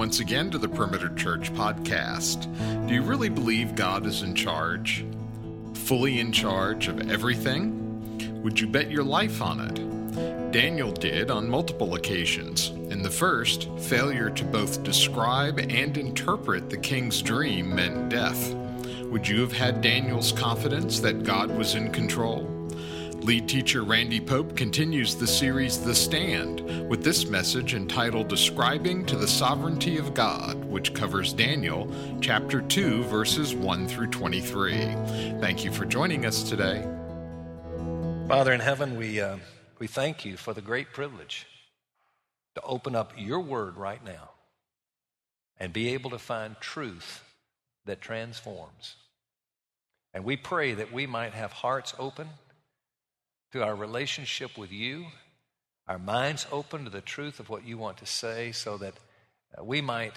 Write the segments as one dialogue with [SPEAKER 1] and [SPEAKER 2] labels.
[SPEAKER 1] once again to the Perimeter Church podcast. Do you really believe God is in charge? Fully in charge of everything? Would you bet your life on it? Daniel did on multiple occasions. In the first, failure to both describe and interpret the king's dream meant death. Would you have had Daniel's confidence that God was in control? Lead teacher Randy Pope continues the series The Stand with this message entitled Describing to the Sovereignty of God, which covers Daniel chapter 2, verses 1 through 23. Thank you for joining us today.
[SPEAKER 2] Father in heaven, we, uh, we thank you for the great privilege to open up your word right now and be able to find truth that transforms. And we pray that we might have hearts open to our relationship with you, our minds open to the truth of what you want to say, so that uh, we might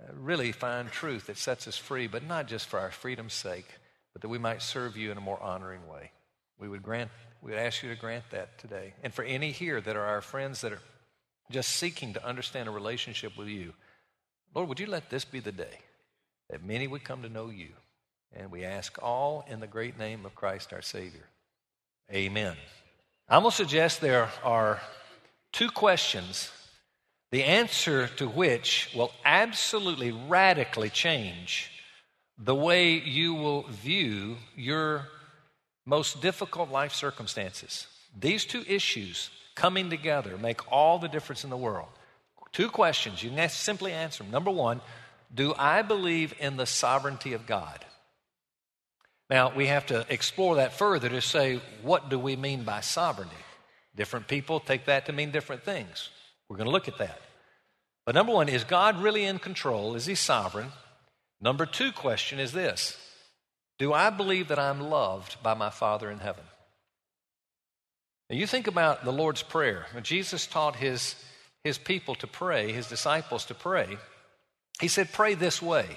[SPEAKER 2] uh, really find truth that sets us free, but not just for our freedom's sake, but that we might serve you in a more honoring way. We would grant, we would ask you to grant that today. And for any here that are our friends that are just seeking to understand a relationship with you, Lord, would you let this be the day that many would come to know you? And we ask all in the great name of Christ our Savior. Amen. I'm going to suggest there are two questions, the answer to which will absolutely radically change the way you will view your most difficult life circumstances. These two issues coming together make all the difference in the world. Two questions. You can simply answer them. Number one, do I believe in the sovereignty of God? Now, we have to explore that further to say, what do we mean by sovereignty? Different people take that to mean different things. We're going to look at that. But number one, is God really in control? Is he sovereign? Number two question is this Do I believe that I'm loved by my Father in heaven? Now, you think about the Lord's Prayer. When Jesus taught his, his people to pray, his disciples to pray, he said, Pray this way.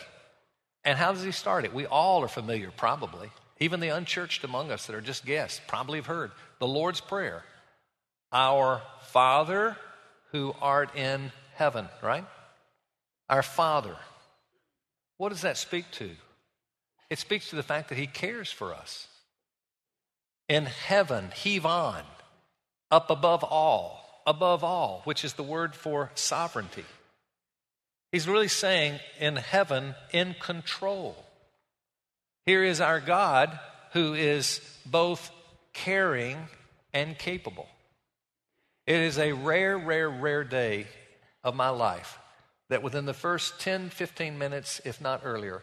[SPEAKER 2] And how does he start it? We all are familiar, probably. Even the unchurched among us that are just guests probably have heard the Lord's Prayer Our Father who art in heaven, right? Our Father. What does that speak to? It speaks to the fact that He cares for us. In heaven, heave on, up above all, above all, which is the word for sovereignty. He's really saying in heaven, in control. Here is our God who is both caring and capable. It is a rare, rare, rare day of my life that within the first 10, 15 minutes, if not earlier,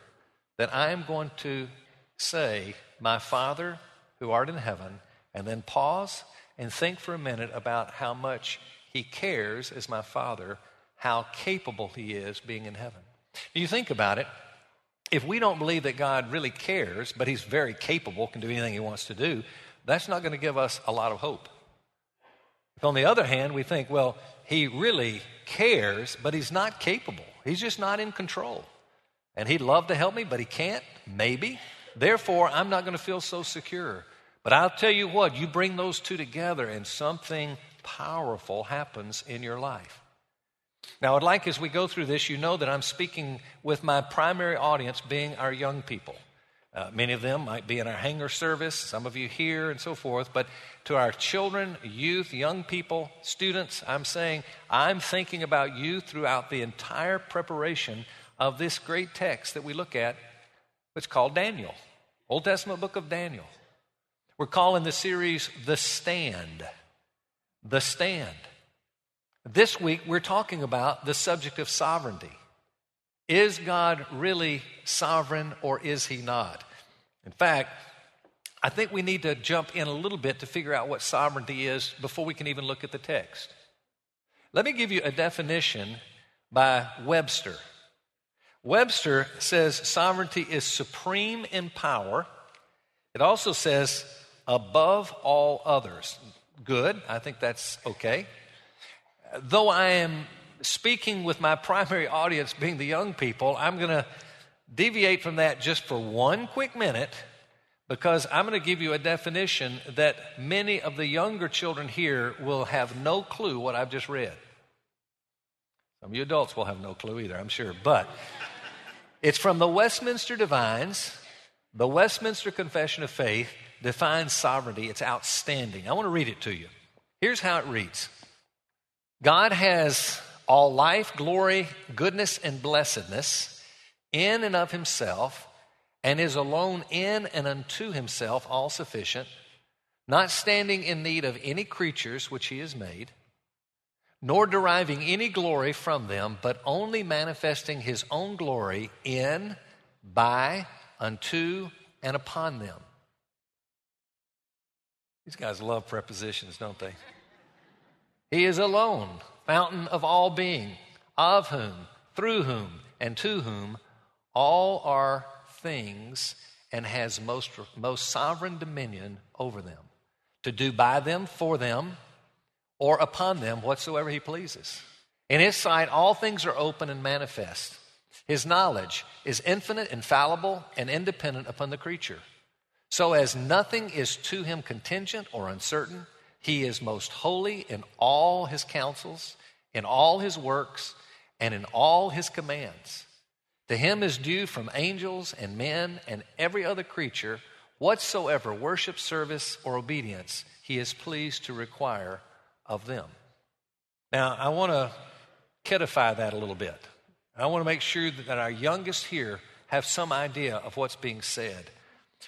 [SPEAKER 2] that I am going to say, My Father who art in heaven, and then pause and think for a minute about how much He cares as my Father how capable He is being in heaven. You think about it, if we don't believe that God really cares, but He's very capable, can do anything He wants to do, that's not going to give us a lot of hope. If on the other hand, we think, well, He really cares, but He's not capable, He's just not in control. And He'd love to help me, but He can't, maybe. Therefore, I'm not going to feel so secure. But I'll tell you what, you bring those two together, and something powerful happens in your life. Now, I'd like as we go through this, you know that I'm speaking with my primary audience being our young people. Uh, many of them might be in our hangar service, some of you here, and so forth. But to our children, youth, young people, students, I'm saying I'm thinking about you throughout the entire preparation of this great text that we look at. It's called Daniel, Old Testament book of Daniel. We're calling the series The Stand. The Stand. This week, we're talking about the subject of sovereignty. Is God really sovereign or is he not? In fact, I think we need to jump in a little bit to figure out what sovereignty is before we can even look at the text. Let me give you a definition by Webster. Webster says sovereignty is supreme in power. It also says above all others. Good, I think that's okay though I am speaking with my primary audience being the young people, I'm going to deviate from that just for one quick minute because I'm going to give you a definition that many of the younger children here will have no clue what I've just read. Some of you adults will have no clue either, I'm sure. But it's from the Westminster Divines, the Westminster Confession of Faith defines sovereignty. It's outstanding. I want to read it to you. Here's how it reads God has all life, glory, goodness, and blessedness in and of himself, and is alone in and unto himself all sufficient, not standing in need of any creatures which he has made, nor deriving any glory from them, but only manifesting his own glory in, by, unto, and upon them. These guys love prepositions, don't they? He is alone, fountain of all being, of whom, through whom, and to whom all are things, and has most, most sovereign dominion over them, to do by them, for them, or upon them whatsoever he pleases. In his sight, all things are open and manifest. His knowledge is infinite, infallible, and independent upon the creature, so as nothing is to him contingent or uncertain he is most holy in all his counsels, in all his works, and in all his commands. To him is due from angels and men and every other creature whatsoever worship, service, or obedience he is pleased to require of them. Now, I want to kedify that a little bit. I want to make sure that our youngest here have some idea of what's being said.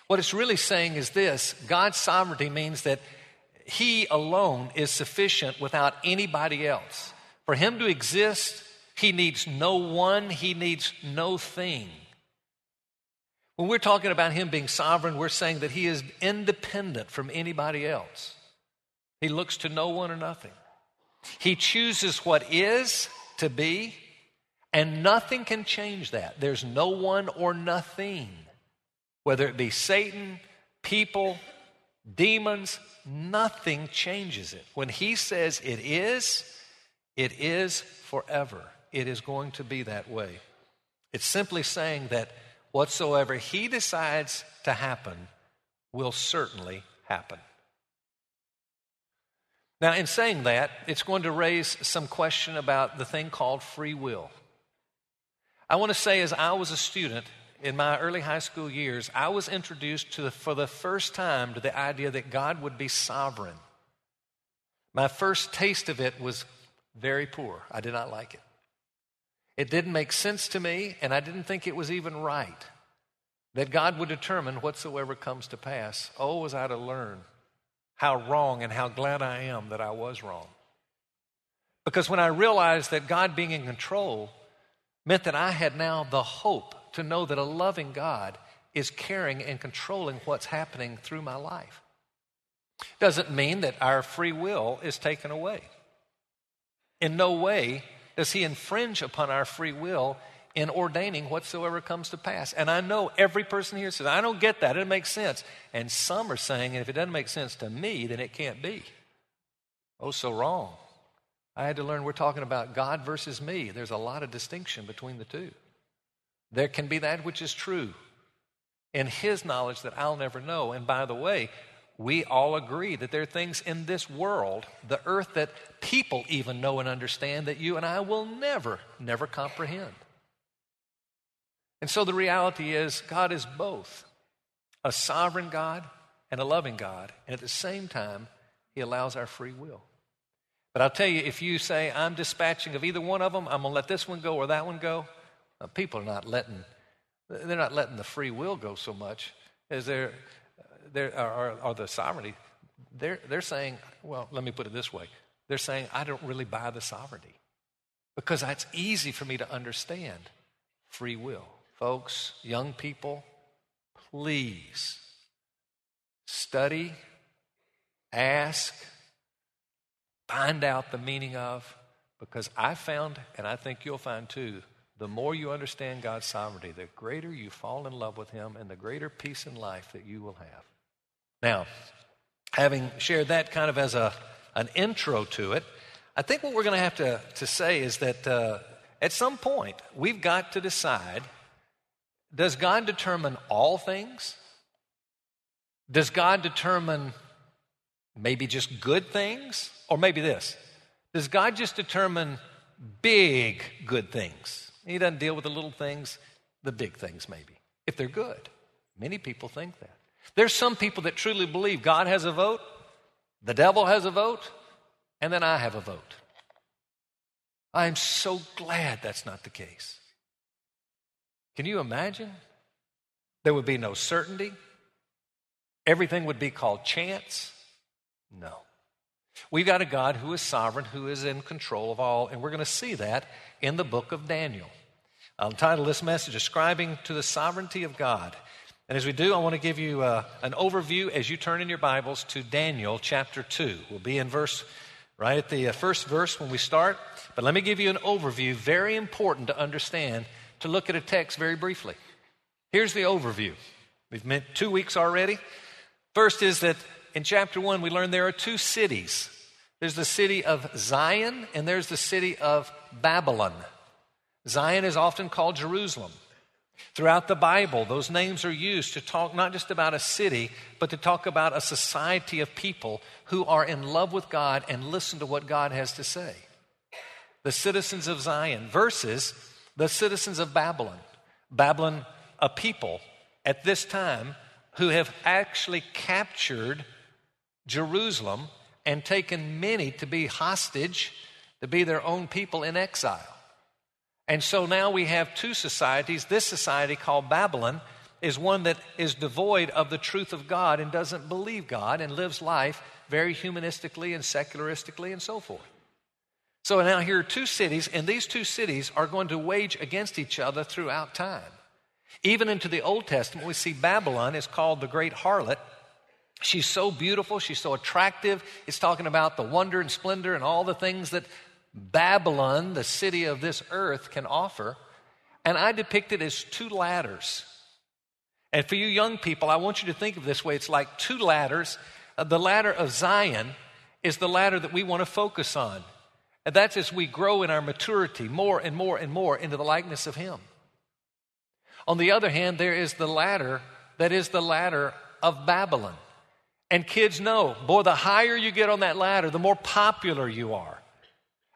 [SPEAKER 2] What it's really saying is this God's sovereignty means that he alone is sufficient without anybody else. For Him to exist, He needs no one, He needs no thing. When we're talking about Him being sovereign, we're saying that He is independent from anybody else. He looks to no one or nothing. He chooses what is to be, and nothing can change that. There's no one or nothing, whether it be Satan, people, demons, nothing changes it. When he says it is, it is forever. It is going to be that way. It's simply saying that whatsoever he decides to happen will certainly happen. Now, in saying that, it's going to raise some question about the thing called free will. I want to say, as I was a student in my early high school years, I was introduced to the, for the first time to the idea that God would be sovereign. My first taste of it was very poor. I did not like it. It didn't make sense to me, and I didn't think it was even right that God would determine whatsoever comes to pass. Oh, was I to learn how wrong and how glad I am that I was wrong. Because when I realized that God being in control meant that I had now the hope to know that a loving God is caring and controlling what's happening through my life. Doesn't mean that our free will is taken away. In no way does He infringe upon our free will in ordaining whatsoever comes to pass. And I know every person here says, I don't get that. It makes sense. And some are saying, if it doesn't make sense to me, then it can't be. Oh, so wrong. I had to learn we're talking about God versus me. There's a lot of distinction between the two. There can be that which is true in His knowledge that I'll never know. And by the way, we all agree that there are things in this world, the earth, that people even know and understand that you and I will never, never comprehend. And so the reality is, God is both a sovereign God and a loving God. And at the same time, He allows our free will. But I'll tell you, if you say, I'm dispatching of either one of them, I'm going to let this one go or that one go, uh, people are not letting, they're not letting the free will go so much as they're, they're or, the sovereignty. They're, they're saying, well, let me put it this way. They're saying, I don't really buy the sovereignty because it's easy for me to understand free will. Folks, young people, please study, ask, find out the meaning of, because I found, and I think you'll find too, the more you understand God's sovereignty, the greater you fall in love with Him and the greater peace in life that you will have. Now, having shared that kind of as a, an intro to it, I think what we're going to have to, to say is that uh, at some point, we've got to decide does God determine all things? Does God determine maybe just good things? Or maybe this Does God just determine big good things. He doesn't deal with the little things, the big things, maybe, if they're good. Many people think that. There's some people that truly believe God has a vote, the devil has a vote, and then I have a vote. I'm so glad that's not the case. Can you imagine? There would be no certainty. Everything would be called chance. No. We've got a God who is sovereign, who is in control of all, and we're going to see that in the book of Daniel. I'll title this message, Ascribing to the Sovereignty of God. And as we do, I want to give you uh, an overview as you turn in your Bibles to Daniel chapter 2. We'll be in verse, right at the uh, first verse when we start. But let me give you an overview, very important to understand, to look at a text very briefly. Here's the overview. We've met two weeks already. First is that in chapter 1, we learn there are two cities there's the city of Zion, and there's the city of Babylon. Zion is often called Jerusalem. Throughout the Bible, those names are used to talk not just about a city, but to talk about a society of people who are in love with God and listen to what God has to say. The citizens of Zion versus the citizens of Babylon. Babylon, a people at this time who have actually captured Jerusalem and taken many to be hostage, to be their own people in exile. And so now we have two societies. This society called Babylon is one that is devoid of the truth of God and doesn't believe God and lives life very humanistically and secularistically and so forth. So now here are two cities, and these two cities are going to wage against each other throughout time. Even into the Old Testament, we see Babylon is called the great harlot. She's so beautiful, she's so attractive. It's talking about the wonder and splendor and all the things that Babylon, the city of this earth, can offer. And I depict it as two ladders. And for you young people, I want you to think of this way it's like two ladders. Uh, the ladder of Zion is the ladder that we want to focus on. And that's as we grow in our maturity more and more and more into the likeness of Him. On the other hand, there is the ladder that is the ladder of Babylon. And kids know, boy, the higher you get on that ladder, the more popular you are.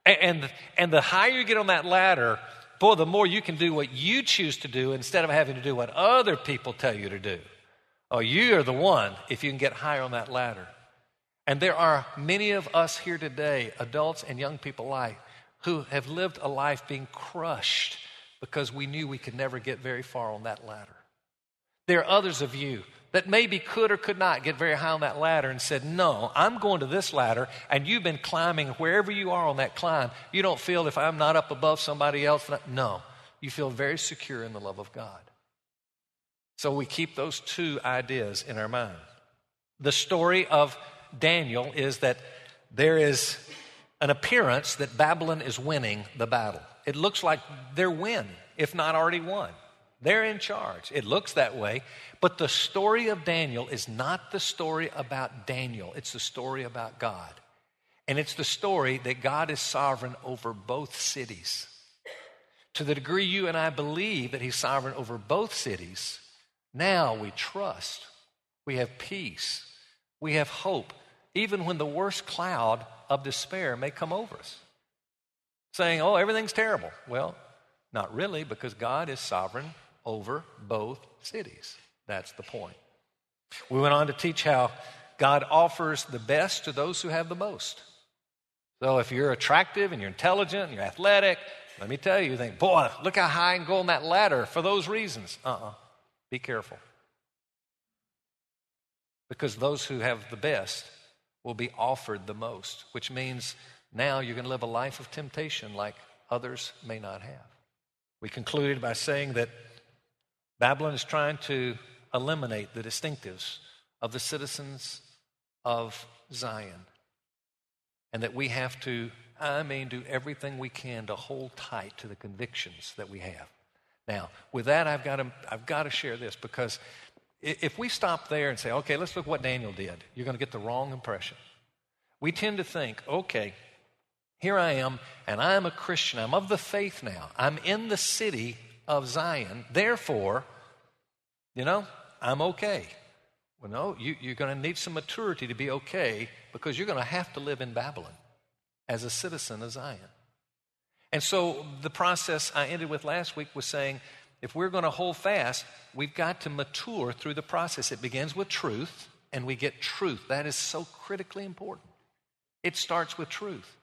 [SPEAKER 2] And, and the higher you get on that ladder, boy, the more you can do what you choose to do instead of having to do what other people tell you to do. Oh, you are the one if you can get higher on that ladder. And there are many of us here today, adults and young people alike, who have lived a life being crushed because we knew we could never get very far on that ladder. There are others of you that maybe could or could not get very high on that ladder and said, No, I'm going to this ladder, and you've been climbing wherever you are on that climb. You don't feel if I'm not up above somebody else. No, you feel very secure in the love of God. So we keep those two ideas in our mind. The story of Daniel is that there is an appearance that Babylon is winning the battle. It looks like they're win, if not already won. They're in charge. It looks that way. But the story of Daniel is not the story about Daniel, it's the story about God. And it's the story that God is sovereign over both cities. To the degree you and I believe that He's sovereign over both cities, now we trust, we have peace, we have hope, even when the worst cloud of despair may come over us. Saying, oh, everything's terrible. Well, not really, because God is sovereign over both cities. That's the point. We went on to teach how God offers the best to those who have the most. So if you're attractive and you're intelligent and you're athletic, let me tell you, you think, boy, look how high I can go on that ladder for those reasons. Uh uh-uh. uh Be careful. Because those who have the best will be offered the most, which means now you're going to live a life of temptation like others may not have. We concluded by saying that Babylon is trying to eliminate the distinctives of the citizens of Zion. And that we have to, I mean, do everything we can to hold tight to the convictions that we have. Now, with that, I've got to, I've got to share this because if we stop there and say, okay, let's look what Daniel did, you're going to get the wrong impression. We tend to think, okay, here I am, and I'm a Christian. I'm of the faith now. I'm in the city of Zion. Therefore, you know, I'm okay. Well, no, you, you're going to need some maturity to be okay because you're going to have to live in Babylon as a citizen of Zion. And so the process I ended with last week was saying if we're going to hold fast, we've got to mature through the process. It begins with truth, and we get truth. That is so critically important. It starts with truth.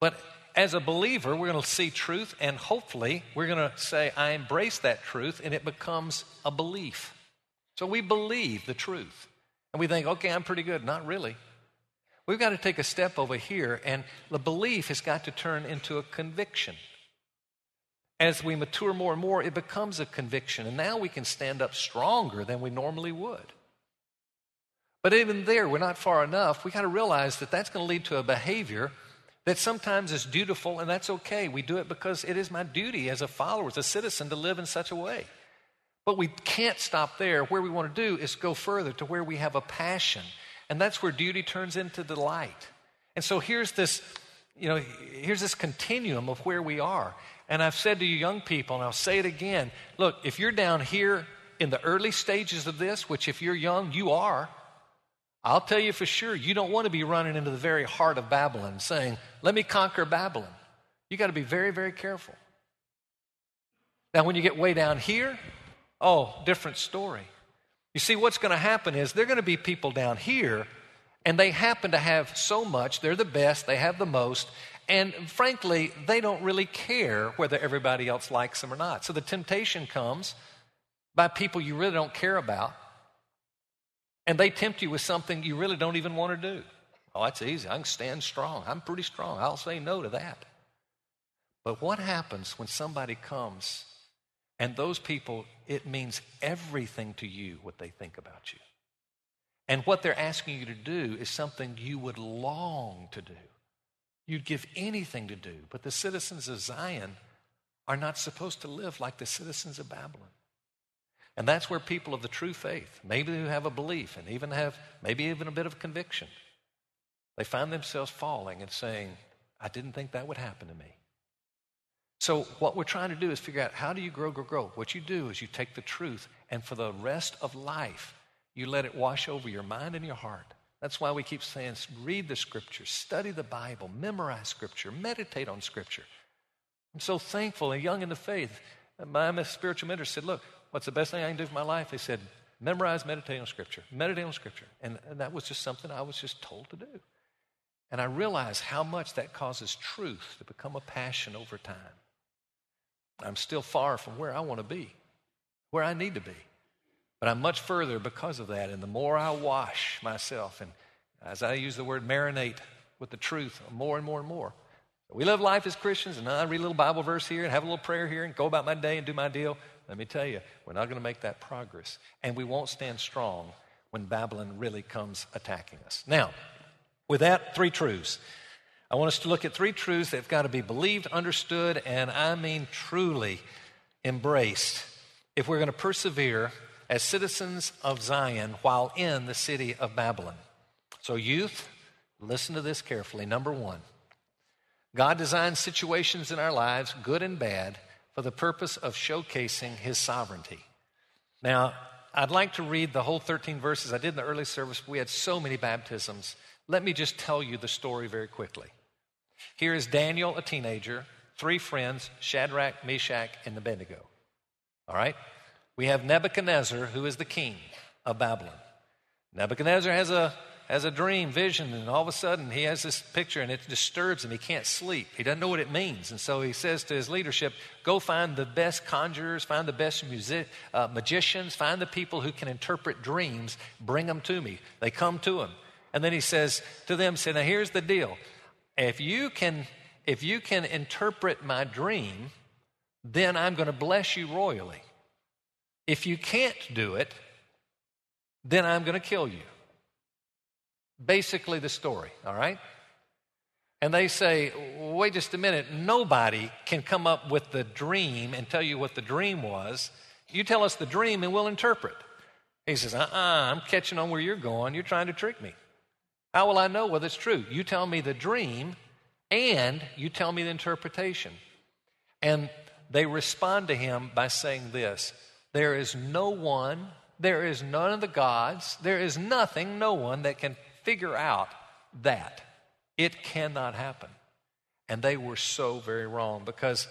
[SPEAKER 2] But as a believer, we're going to see truth, and hopefully, we're going to say, I embrace that truth, and it becomes a belief. So we believe the truth. And we think, okay, I'm pretty good. Not really. We've got to take a step over here, and the belief has got to turn into a conviction. As we mature more and more, it becomes a conviction, and now we can stand up stronger than we normally would. But even there, we're not far enough. We got to realize that that's going to lead to a behavior that sometimes is dutiful, and that's okay. We do it because it is my duty as a follower, as a citizen, to live in such a way. But we can't stop there. Where we want to do is go further to where we have a passion and that's where duty turns into delight. And so here's this, you know, here's this continuum of where we are. And I've said to you young people, and I'll say it again look, if you're down here in the early stages of this, which if you're young, you are, I'll tell you for sure, you don't want to be running into the very heart of Babylon saying, let me conquer Babylon. You got to be very, very careful. Now, when you get way down here, oh, different story. You see, what's going to happen is there are going to be people down here, and they happen to have so much. They're the best, they have the most, and frankly, they don't really care whether everybody else likes them or not. So the temptation comes by people you really don't care about, and they tempt you with something you really don't even want to do. Oh, that's easy. I can stand strong. I'm pretty strong. I'll say no to that. But what happens when somebody comes and those people, it means everything to you what they think about you. And what they're asking you to do is something you would long to do. You'd give anything to do. But the citizens of Zion are not supposed to live like the citizens of Babylon. And that's where people of the true faith, maybe who have a belief and even have maybe even a bit of conviction, they find themselves falling and saying, I didn't think that would happen to me. So, what we're trying to do is figure out how do you grow, grow, grow. What you do is you take the truth, and for the rest of life, you let it wash over your mind and your heart. That's why we keep saying read the scripture, study the Bible, memorize scripture, meditate on scripture. I'm so thankful and young in the faith. My spiritual mentor said, Look, what's the best thing I can do for my life? They said, Memorize, meditate on scripture, meditate on scripture. And, and that was just something I was just told to do. And I realized how much that causes truth to become a passion over time. I'm still far from where I want to be, where I need to be. But I'm much further because of that. And the more I wash myself, and as I use the word marinate with the truth more and more and more, we live life as Christians, and I read a little Bible verse here and have a little prayer here and go about my day and do my deal. Let me tell you, we're not going to make that progress. And we won't stand strong when Babylon really comes attacking us. Now, with that, three truths. I want us to look at three truths that have got to be believed, understood, and I mean truly embraced if we're going to persevere as citizens of Zion while in the city of Babylon. So, youth, listen to this carefully. Number one, God designs situations in our lives, good and bad, for the purpose of showcasing his sovereignty. Now, I'd like to read the whole 13 verses. I did in the early service, we had so many baptisms. Let me just tell you the story very quickly. Here is Daniel, a teenager, three friends, Shadrach, Meshach, and Abednego. All right? We have Nebuchadnezzar, who is the king of Babylon. Nebuchadnezzar has a, has a dream, vision, and all of a sudden he has this picture and it disturbs him. He can't sleep. He doesn't know what it means. And so he says to his leadership, Go find the best conjurers, find the best music, uh, magicians, find the people who can interpret dreams, bring them to me. They come to him. And then he says to them, say, Now here's the deal. If you can, if you can interpret my dream, then I'm going to bless you royally. If you can't do it, then I'm going to kill you. Basically, the story, all right? And they say, wait just a minute, nobody can come up with the dream and tell you what the dream was. You tell us the dream and we'll interpret. He says, uh uh-uh, uh, I'm catching on where you're going. You're trying to trick me. How will I know whether it's true? You tell me the dream and you tell me the interpretation. And they respond to him by saying this There is no one, there is none of the gods, there is nothing, no one that can figure out that. It cannot happen. And they were so very wrong because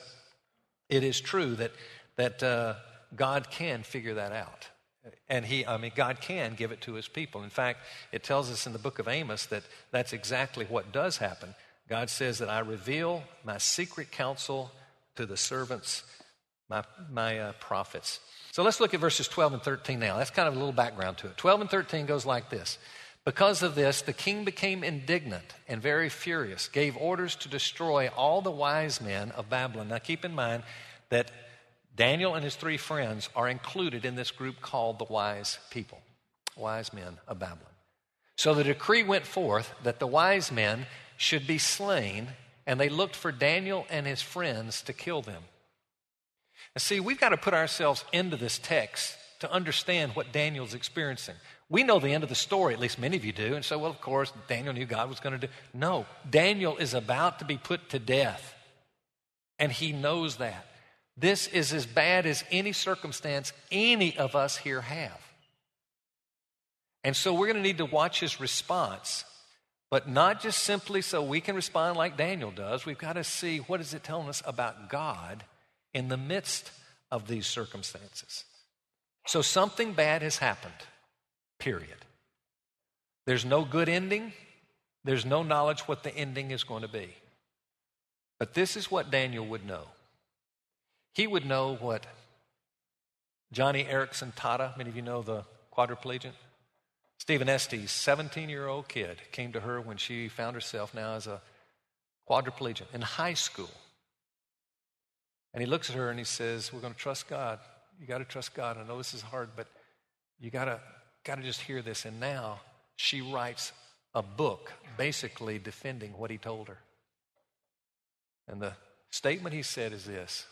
[SPEAKER 2] it is true that, that uh, God can figure that out. And he, I mean, God can give it to his people. In fact, it tells us in the book of Amos that that's exactly what does happen. God says that I reveal my secret counsel to the servants, my, my uh, prophets. So let's look at verses 12 and 13 now. That's kind of a little background to it. 12 and 13 goes like this Because of this, the king became indignant and very furious, gave orders to destroy all the wise men of Babylon. Now keep in mind that Daniel and his three friends are included in this group called the wise people, wise men of Babylon. So the decree went forth that the wise men should be slain, and they looked for Daniel and his friends to kill them. See, we've got to put ourselves into this text to understand what Daniel's experiencing. We know the end of the story, at least many of you do, and so, well, of course, Daniel knew God was going to do. No, Daniel is about to be put to death, and he knows that. This is as bad as any circumstance any of us here have. And so we're going to need to watch his response but not just simply so we can respond like Daniel does. We've got to see what is it telling us about God in the midst of these circumstances. So something bad has happened, period. There's no good ending. There's no knowledge what the ending is going to be. But this is what Daniel would know. He would know what Joni Eareckson Tada, many of you know the quadriplegic, Stephen Estes, 17 year old kid, came to her when she found herself now as a quadriplegic in high school. And he looks at her and he says, We're going to trust God. You got to trust God. I know this is hard, but you got to got to just hear this. And now she writes a book basically defending what he told her. And the statement he said is this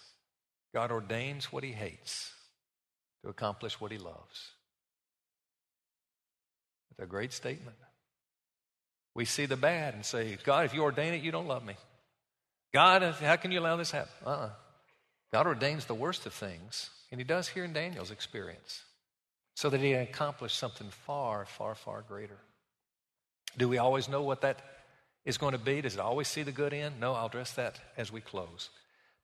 [SPEAKER 2] God ordains what he hates to accomplish what he loves. It's a great statement. We see the bad and say, God, if you ordain it, you don't love me. God, how can you allow this to happen? Uh-uh. God ordains the worst of things, and He does here in Daniel's experience, so that He can accomplish something far, far, far greater. Do we always know what that is going to be? Does it always see the good end? No, I'll address that as we close.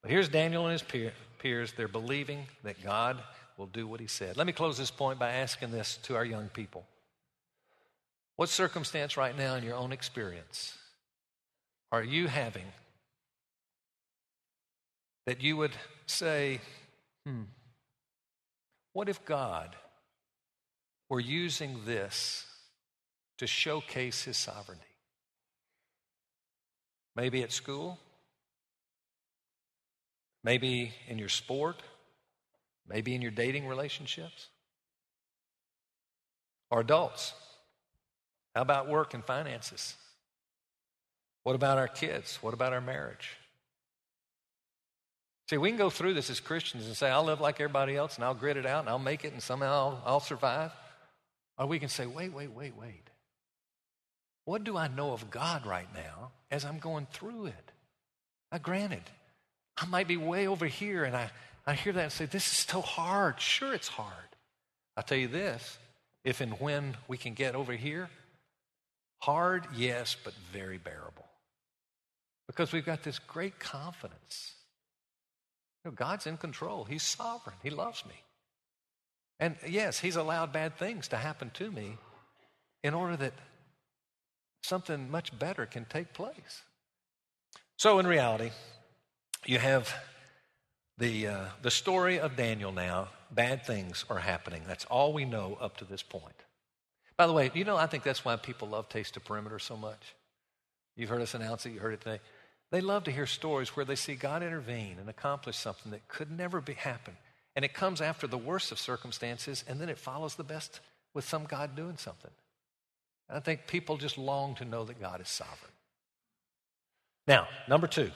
[SPEAKER 2] But here's Daniel and his peers. They're believing that God will do what He said. Let me close this point by asking this to our young people. What circumstance right now in your own experience are you having that you would say, hmm, what if God were using this to showcase his sovereignty? Maybe at school, maybe in your sport, maybe in your dating relationships, or adults. How about work and finances? What about our kids? What about our marriage? See, we can go through this as Christians and say, I'll live like everybody else and I'll grit it out and I'll make it and somehow I'll, I'll survive. Or we can say, wait, wait, wait, wait. What do I know of God right now as I'm going through it? Now, granted, I might be way over here and I, I hear that and say, this is so hard. Sure, it's hard. I'll tell you this if and when we can get over here, Hard, yes, but very bearable. Because we've got this great confidence. Know, God's in control, He's sovereign, He loves me. And yes, He's allowed bad things to happen to me in order that something much better can take place. So, in reality, you have the, uh, the story of Daniel now. Bad things are happening. That's all we know up to this point. By the way, you know, I think that's why people love Taste of Perimeter so much. You've heard us announce it, you heard it today. They love to hear stories where they see God intervene and accomplish something that could never be happen. And it comes after the worst of circumstances, and then it follows the best with some God doing something. And I think people just long to know that God is sovereign. Now, number two.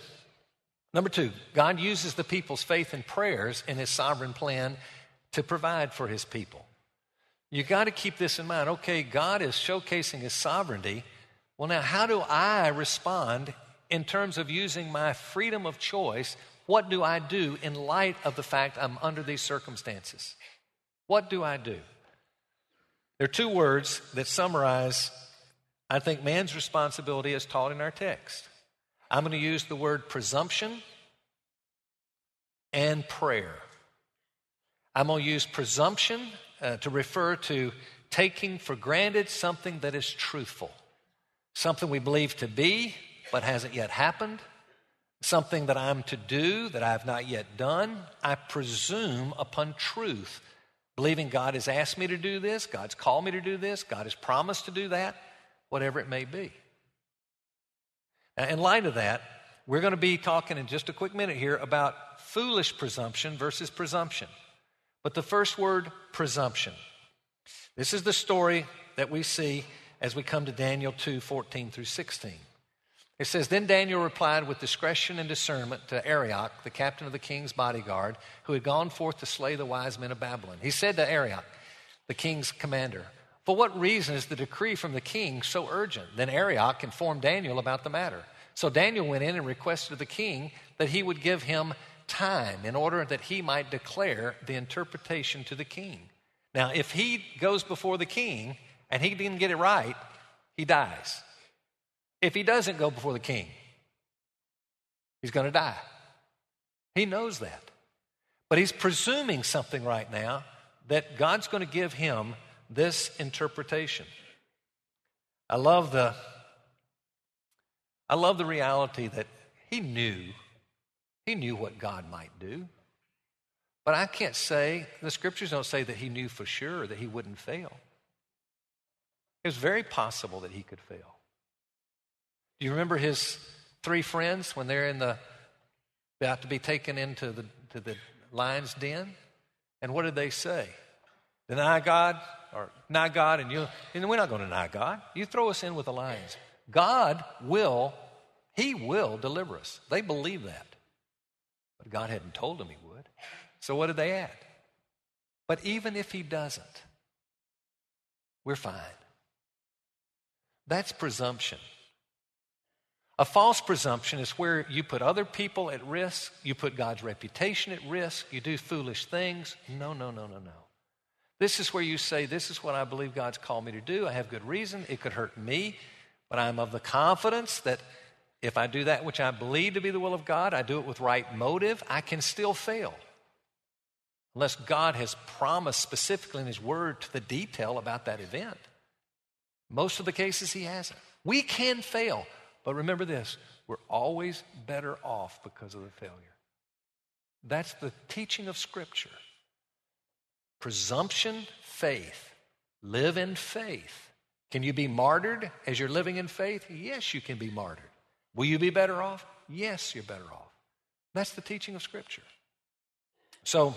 [SPEAKER 2] Number two, God uses the people's faith and prayers in his sovereign plan to provide for his people. You got to keep this in mind. Okay, God is showcasing his sovereignty. Well, now, how do I respond in terms of using my freedom of choice? What do I do in light of the fact I'm under these circumstances? What do I do? There are two words that summarize, I think, man's responsibility as taught in our text. I'm going to use the word presumption and prayer. I'm going to use presumption uh, to refer to taking for granted something that is truthful, something we believe to be but hasn't yet happened, something that I'm to do that I have not yet done. I presume upon truth, believing God has asked me to do this, God's called me to do this, God has promised to do that, whatever it may be. Now, in light of that, we're going to be talking in just a quick minute here about foolish presumption versus presumption. But the first word, presumption. This is the story that we see as we come to Daniel 2 14 through 16. It says, Then Daniel replied with discretion and discernment to Arioch, the captain of the king's bodyguard, who had gone forth to slay the wise men of Babylon. He said to Arioch, the king's commander, For what reason is the decree from the king so urgent? Then Arioch informed Daniel about the matter. So Daniel went in and requested of the king that he would give him time in order that he might declare the interpretation to the king. Now, if he goes before the king and he didn't get it right, he dies. If he doesn't go before the king, he's going to die. He knows that. But he's presuming something right now that God's going to give him this interpretation. I love the I love the reality that he knew he knew what God might do. But I can't say the scriptures don't say that he knew for sure that he wouldn't fail. It was very possible that he could fail. Do you remember his three friends when they're in the about to be taken into the to the lion's den? And what did they say? Deny God or deny God, and you and we're not going to deny God. You throw us in with the lions. God will, He will deliver us. They believe that. But God hadn't told them He would. So what did they add? But even if He doesn't, we're fine. That's presumption. A false presumption is where you put other people at risk, you put God's reputation at risk, you do foolish things. No, no, no, no, no. This is where you say, This is what I believe God's called me to do. I have good reason. It could hurt me, but I'm of the confidence that if I do that which I believe to be the will of God, I do it with right motive, I can still fail. Unless God has promised specifically in His Word to the detail about that event. Most of the cases He hasn't. We can fail. But remember this we're always better off because of the failure. That's the teaching of Scripture. Presumption, faith. Live in faith. Can you be martyred as you're living in faith? Yes, you can be martyred. Will you be better off? Yes, you're better off. That's the teaching of Scripture. So,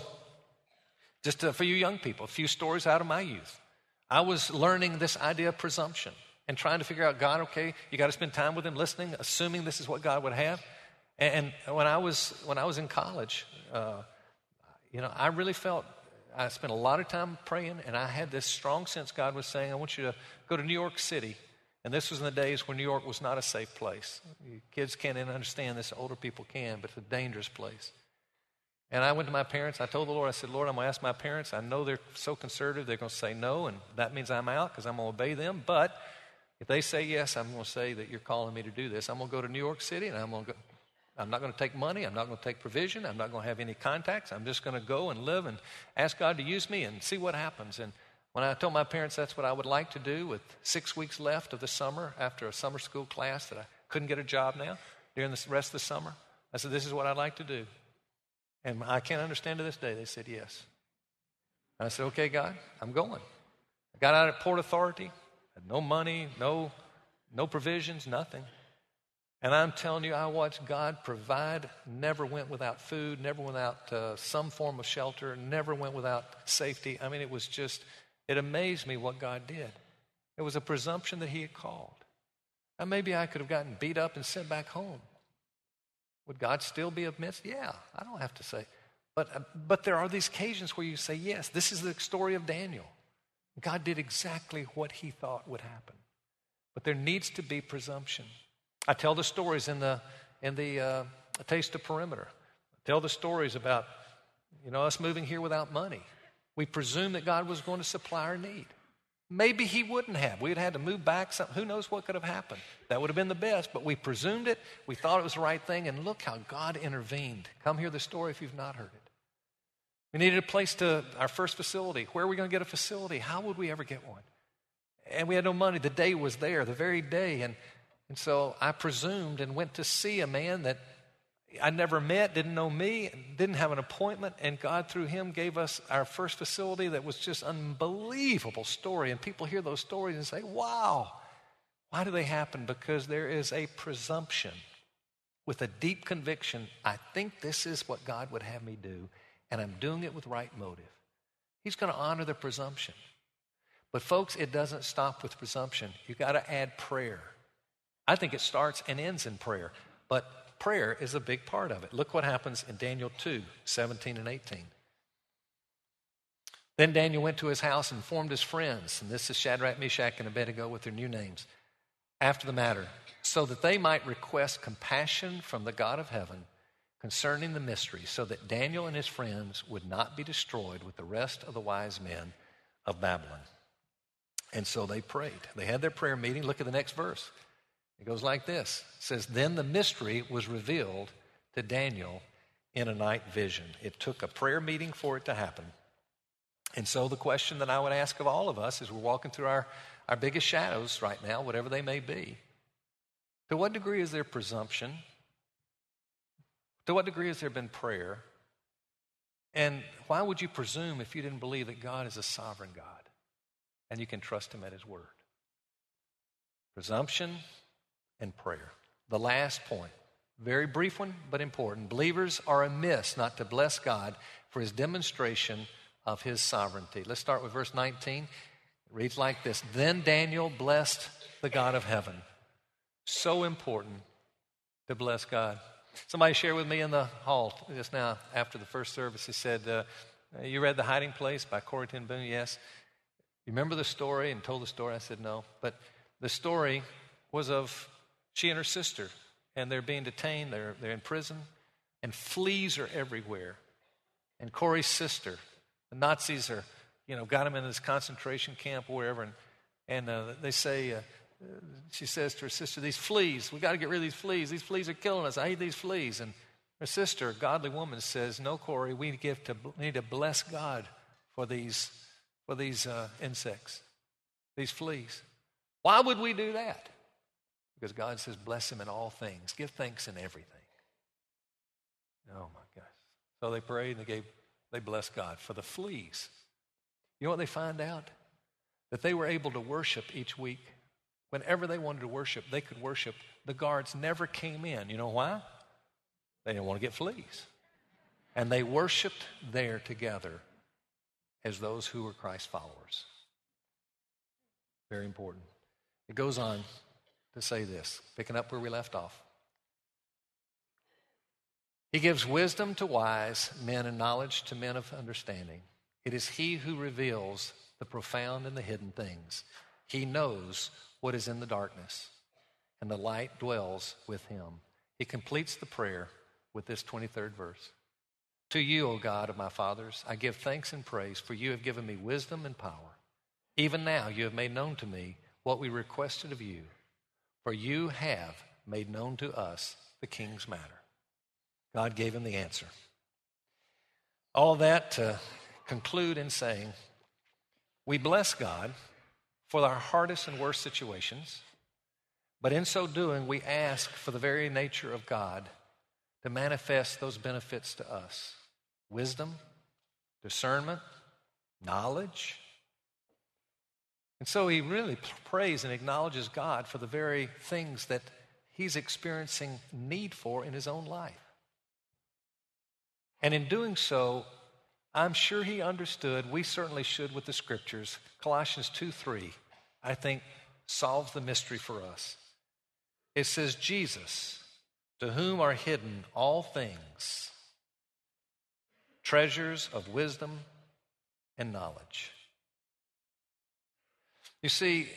[SPEAKER 2] just to, for you young people, a few stories out of my youth. I was learning this idea of presumption and trying to figure out God, okay, you got to spend time with Him, listening, assuming this is what God would have. And, when I was when I was in college, uh, you know, I really felt I spent a lot of time praying, and I had this strong sense God was saying, I want you to go to New York City. And this was in the days when New York was not a safe place. Kids can't even understand this, older people can, but it's a dangerous place. And I went to my parents. I told the Lord, I said, Lord, I'm going to ask my parents. I know they're so conservative, they're going to say no, and that means I'm out because I'm going to obey them. But if they say yes, I'm going to say that you're calling me to do this. I'm going to go to New York City and I'm going to go. I'm not going to take money. I'm not going to take provision. I'm not going to have any contacts. I'm just going to go and live and ask God to use me and see what happens. And when I told my parents that's what I would like to do with six weeks left of the summer after a summer school class that I couldn't get a job now during the rest of the summer, I said, This is what I'd like to do. And I can't understand to this day. They said yes. And I said, Okay, God, I'm going. I got out at Port Authority. No money, no, no provisions, nothing. And I'm telling you, I watched God provide, never went without food, never without uh, some form of shelter, never went without safety. I mean, it was just, it amazed me what God did. It was a presumption that He had called. And maybe I could have gotten beat up and sent back home. Would God still be amidst? Yeah, I don't have to say. But, uh, but there are these occasions where you say, yes, this is the story of Daniel. God did exactly what he thought would happen. But there needs to be presumption. I tell the stories in the, in the uh, Taste of Perimeter. I tell the stories about, you know, us moving here without money. We presumed that God was going to supply our need. Maybe he wouldn't have. We'd had to move back. Some, who knows what could have happened? That would have been the best, but we presumed it. We thought it was the right thing, and look how God intervened. Come hear the story if you've not heard it. We needed a place to, our first facility. Where are we going to get a facility? How would we ever get one? And we had no money. The day was there, the very day. And, and so I presumed and went to see a man that I never met, didn't know me, didn't have an appointment, and God, through him, gave us our first facility that was just unbelievable story. And people hear those stories and say, wow. Why do they happen? Because there is a presumption with a deep conviction I think this is what God would have me do, and I'm doing it with right motive. He's going to honor the presumption. But, folks, it doesn't stop with presumption. You've got to add prayer. I think it starts and ends in prayer. But prayer is a big part of it. Look what happens in Daniel 2 17 and 18. Then Daniel went to his house and informed his friends, and this is Shadrach, Meshach, and Abednego with their new names, after the matter, so that they might request compassion from the God of heaven concerning the mystery, so that Daniel and his friends would not be destroyed with the rest of the wise men of Babylon. And so they prayed. They had their prayer meeting. Look at the next verse. It goes like this it says, Then the mystery was revealed to Daniel in a night vision. It took a prayer meeting for it to happen. And so the question that I would ask of all of us as we're walking through our, our biggest shadows right now, whatever they may be, to what degree is there presumption? To what degree has there been prayer? And why would you presume if you didn't believe that God is a sovereign God and you can trust Him at His word? Presumption and prayer. The last point, very brief one, but important. Believers are amiss not to bless God for his demonstration of his sovereignty. Let's start with verse 19. It reads like this Then Daniel blessed the God of heaven. So important to bless God. Somebody shared with me in the hall just now after the first service. He said, uh, You read The Hiding Place by Corrie ten Boom? Yes. You remember the story and told the story? I said, No. But the story was of she and her sister, and they're being detained, they're, they're in prison, and fleas are everywhere. And Corrie's sister, the Nazis are, you know, got him in this concentration camp or wherever, and, and uh, they say, uh, she says to her sister, These fleas, we got to get rid of these fleas. These fleas are killing us. I hate these fleas. And her sister, a godly woman, says, No, Corrie, we to, need to bless God for these, for these uh, insects, these fleas. Why would we do that? Because God says, bless him in all things. Give thanks in everything. Oh my gosh. So they prayed and they gave, they blessed God for the fleas. You know what they find out? That they were able to worship each week. Whenever they wanted to worship, they could worship. The guards never came in. You know why? They didn't want to get fleas. And they worshiped there together as those who were Christ followers. Very important. It goes on to say this, picking up where we left off. He gives wisdom to wise men and knowledge to men of understanding. It is He who reveals the profound and the hidden things. He knows what is in the darkness, and the light dwells with Him. He completes the prayer with this 23rd verse. To you, O God of my fathers, I give thanks and praise, for you have given me wisdom and power. Even now you have made known to me what we requested of you for you have made known to us the king's matter. God gave him the answer. All that to conclude in saying, we bless God for our hardest and worst situations, but in so doing, we ask for the very nature of God to manifest those benefits to us wisdom, discernment, knowledge, and so he really prays and acknowledges God for the very things that he's experiencing need for in his own life. And in doing so, I'm sure he understood, we certainly should with the scriptures. Colossians 2 3, I think, solves the mystery for us. It says, Jesus, to whom are hidden all things, treasures of wisdom and knowledge. You see,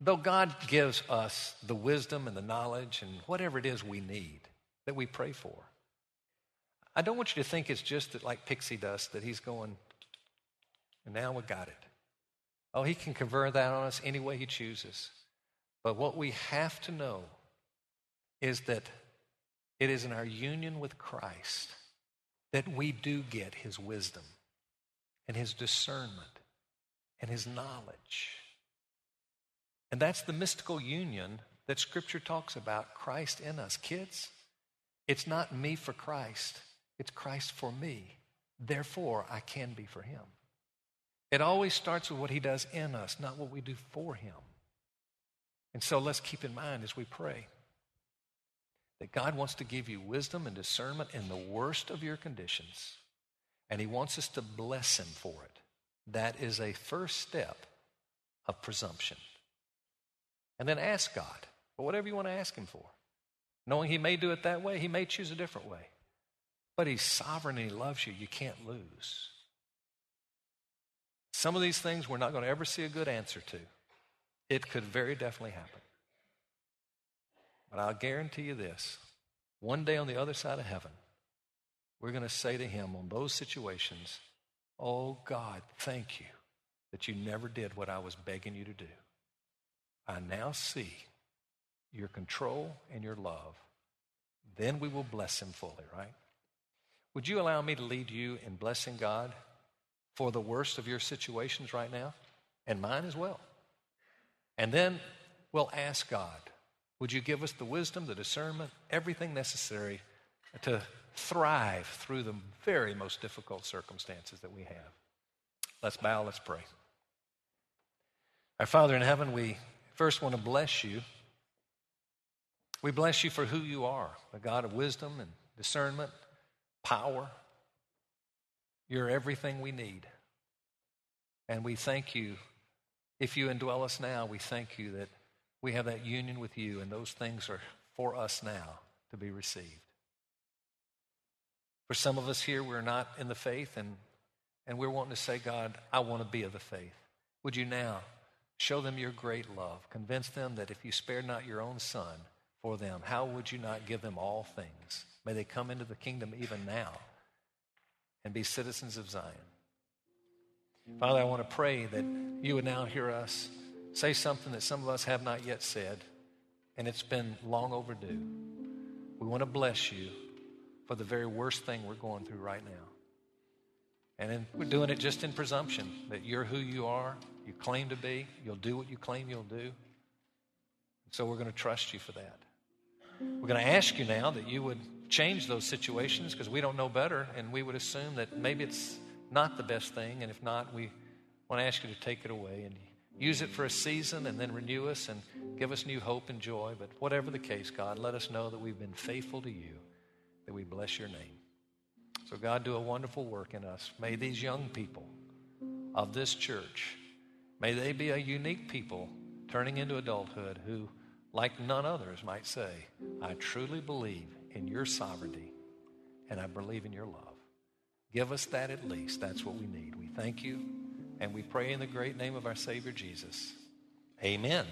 [SPEAKER 2] though God gives us the wisdom and the knowledge and whatever it is we need that we pray for, I don't want you to think it's just that like pixie dust that He's going, and now we got it. Oh, He can confer that on us any way He chooses. But what we have to know is that it is in our union with Christ that we do get His wisdom and His discernment and His knowledge. And that's the mystical union that Scripture talks about Christ in us. Kids, it's not me for Christ, it's Christ for me. Therefore, I can be for Him. It always starts with what He does in us, not what we do for Him. And so let's keep in mind as we pray that God wants to give you wisdom and discernment in the worst of your conditions, and He wants us to bless Him for it. That is a first step of presumption. And then ask God for whatever you want to ask Him for. Knowing He may do it that way, He may choose a different way. But He's sovereign and He loves you. You can't lose. Some of these things we're not going to ever see a good answer to. It could very definitely happen. But I'll guarantee you this one day on the other side of heaven, we're going to say to Him on those situations, Oh God, thank you that you never did what I was begging you to do. I now see your control and your love. Then we will bless Him fully, right? Would you allow me to lead you in blessing God for the worst of your situations right now and mine as well? And then we'll ask God, would you give us the wisdom, the discernment, everything necessary to thrive through the very most difficult circumstances that we have? Let's bow, let's pray. Our Father in heaven, we first want to bless you. We bless you for who you are, a God of wisdom and discernment, power. You're everything we need. And we thank you if you indwell us now, we thank you that we have that union with you, and those things are for us now to be received. For some of us here, we're not in the faith, and, and we're wanting to say, God, I want to be of the faith. Would you now show them your great love? Convince them that if you spared not your own son for them, how would you not give them all things? May they come into the kingdom even now and be citizens of Zion. Father, I want to pray that you would now hear us say something that some of us have not yet said, and it's been long overdue. We want to bless you for the very worst thing we're going through right now. And in, we're doing it just in presumption that you're who you are, you claim to be, you'll do what you claim you'll do. So we're going to trust you for that. We're going to ask you now that you would change those situations because we don't know better, and we would assume that maybe it's not the best thing. And if not, we want to ask you to take it away and use it for a season and then renew us and give us new hope and joy. But whatever the case, God, let us know that we've been faithful to you, that we bless your name. So, God, do a wonderful work in us. May these young people of this church, may they be a unique people turning into adulthood who, like none others, might say, I truly believe in your sovereignty and I believe in your love. Give us that at least. That's what we need. We thank you and we pray in the great name of our Savior Jesus. Amen.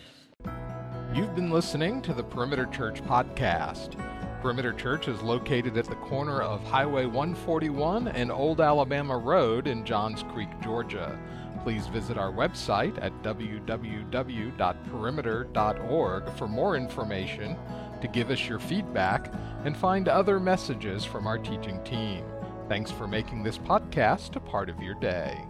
[SPEAKER 1] You've been listening to the Perimeter Church podcast. Perimeter Church is located at the corner of Highway 141 and Old Alabama Road in Johns Creek, Georgia. Please visit our website at www.perimeter.org for more information, to give us your feedback, and find other messages from our teaching team. Thanks for making this podcast a part of your day.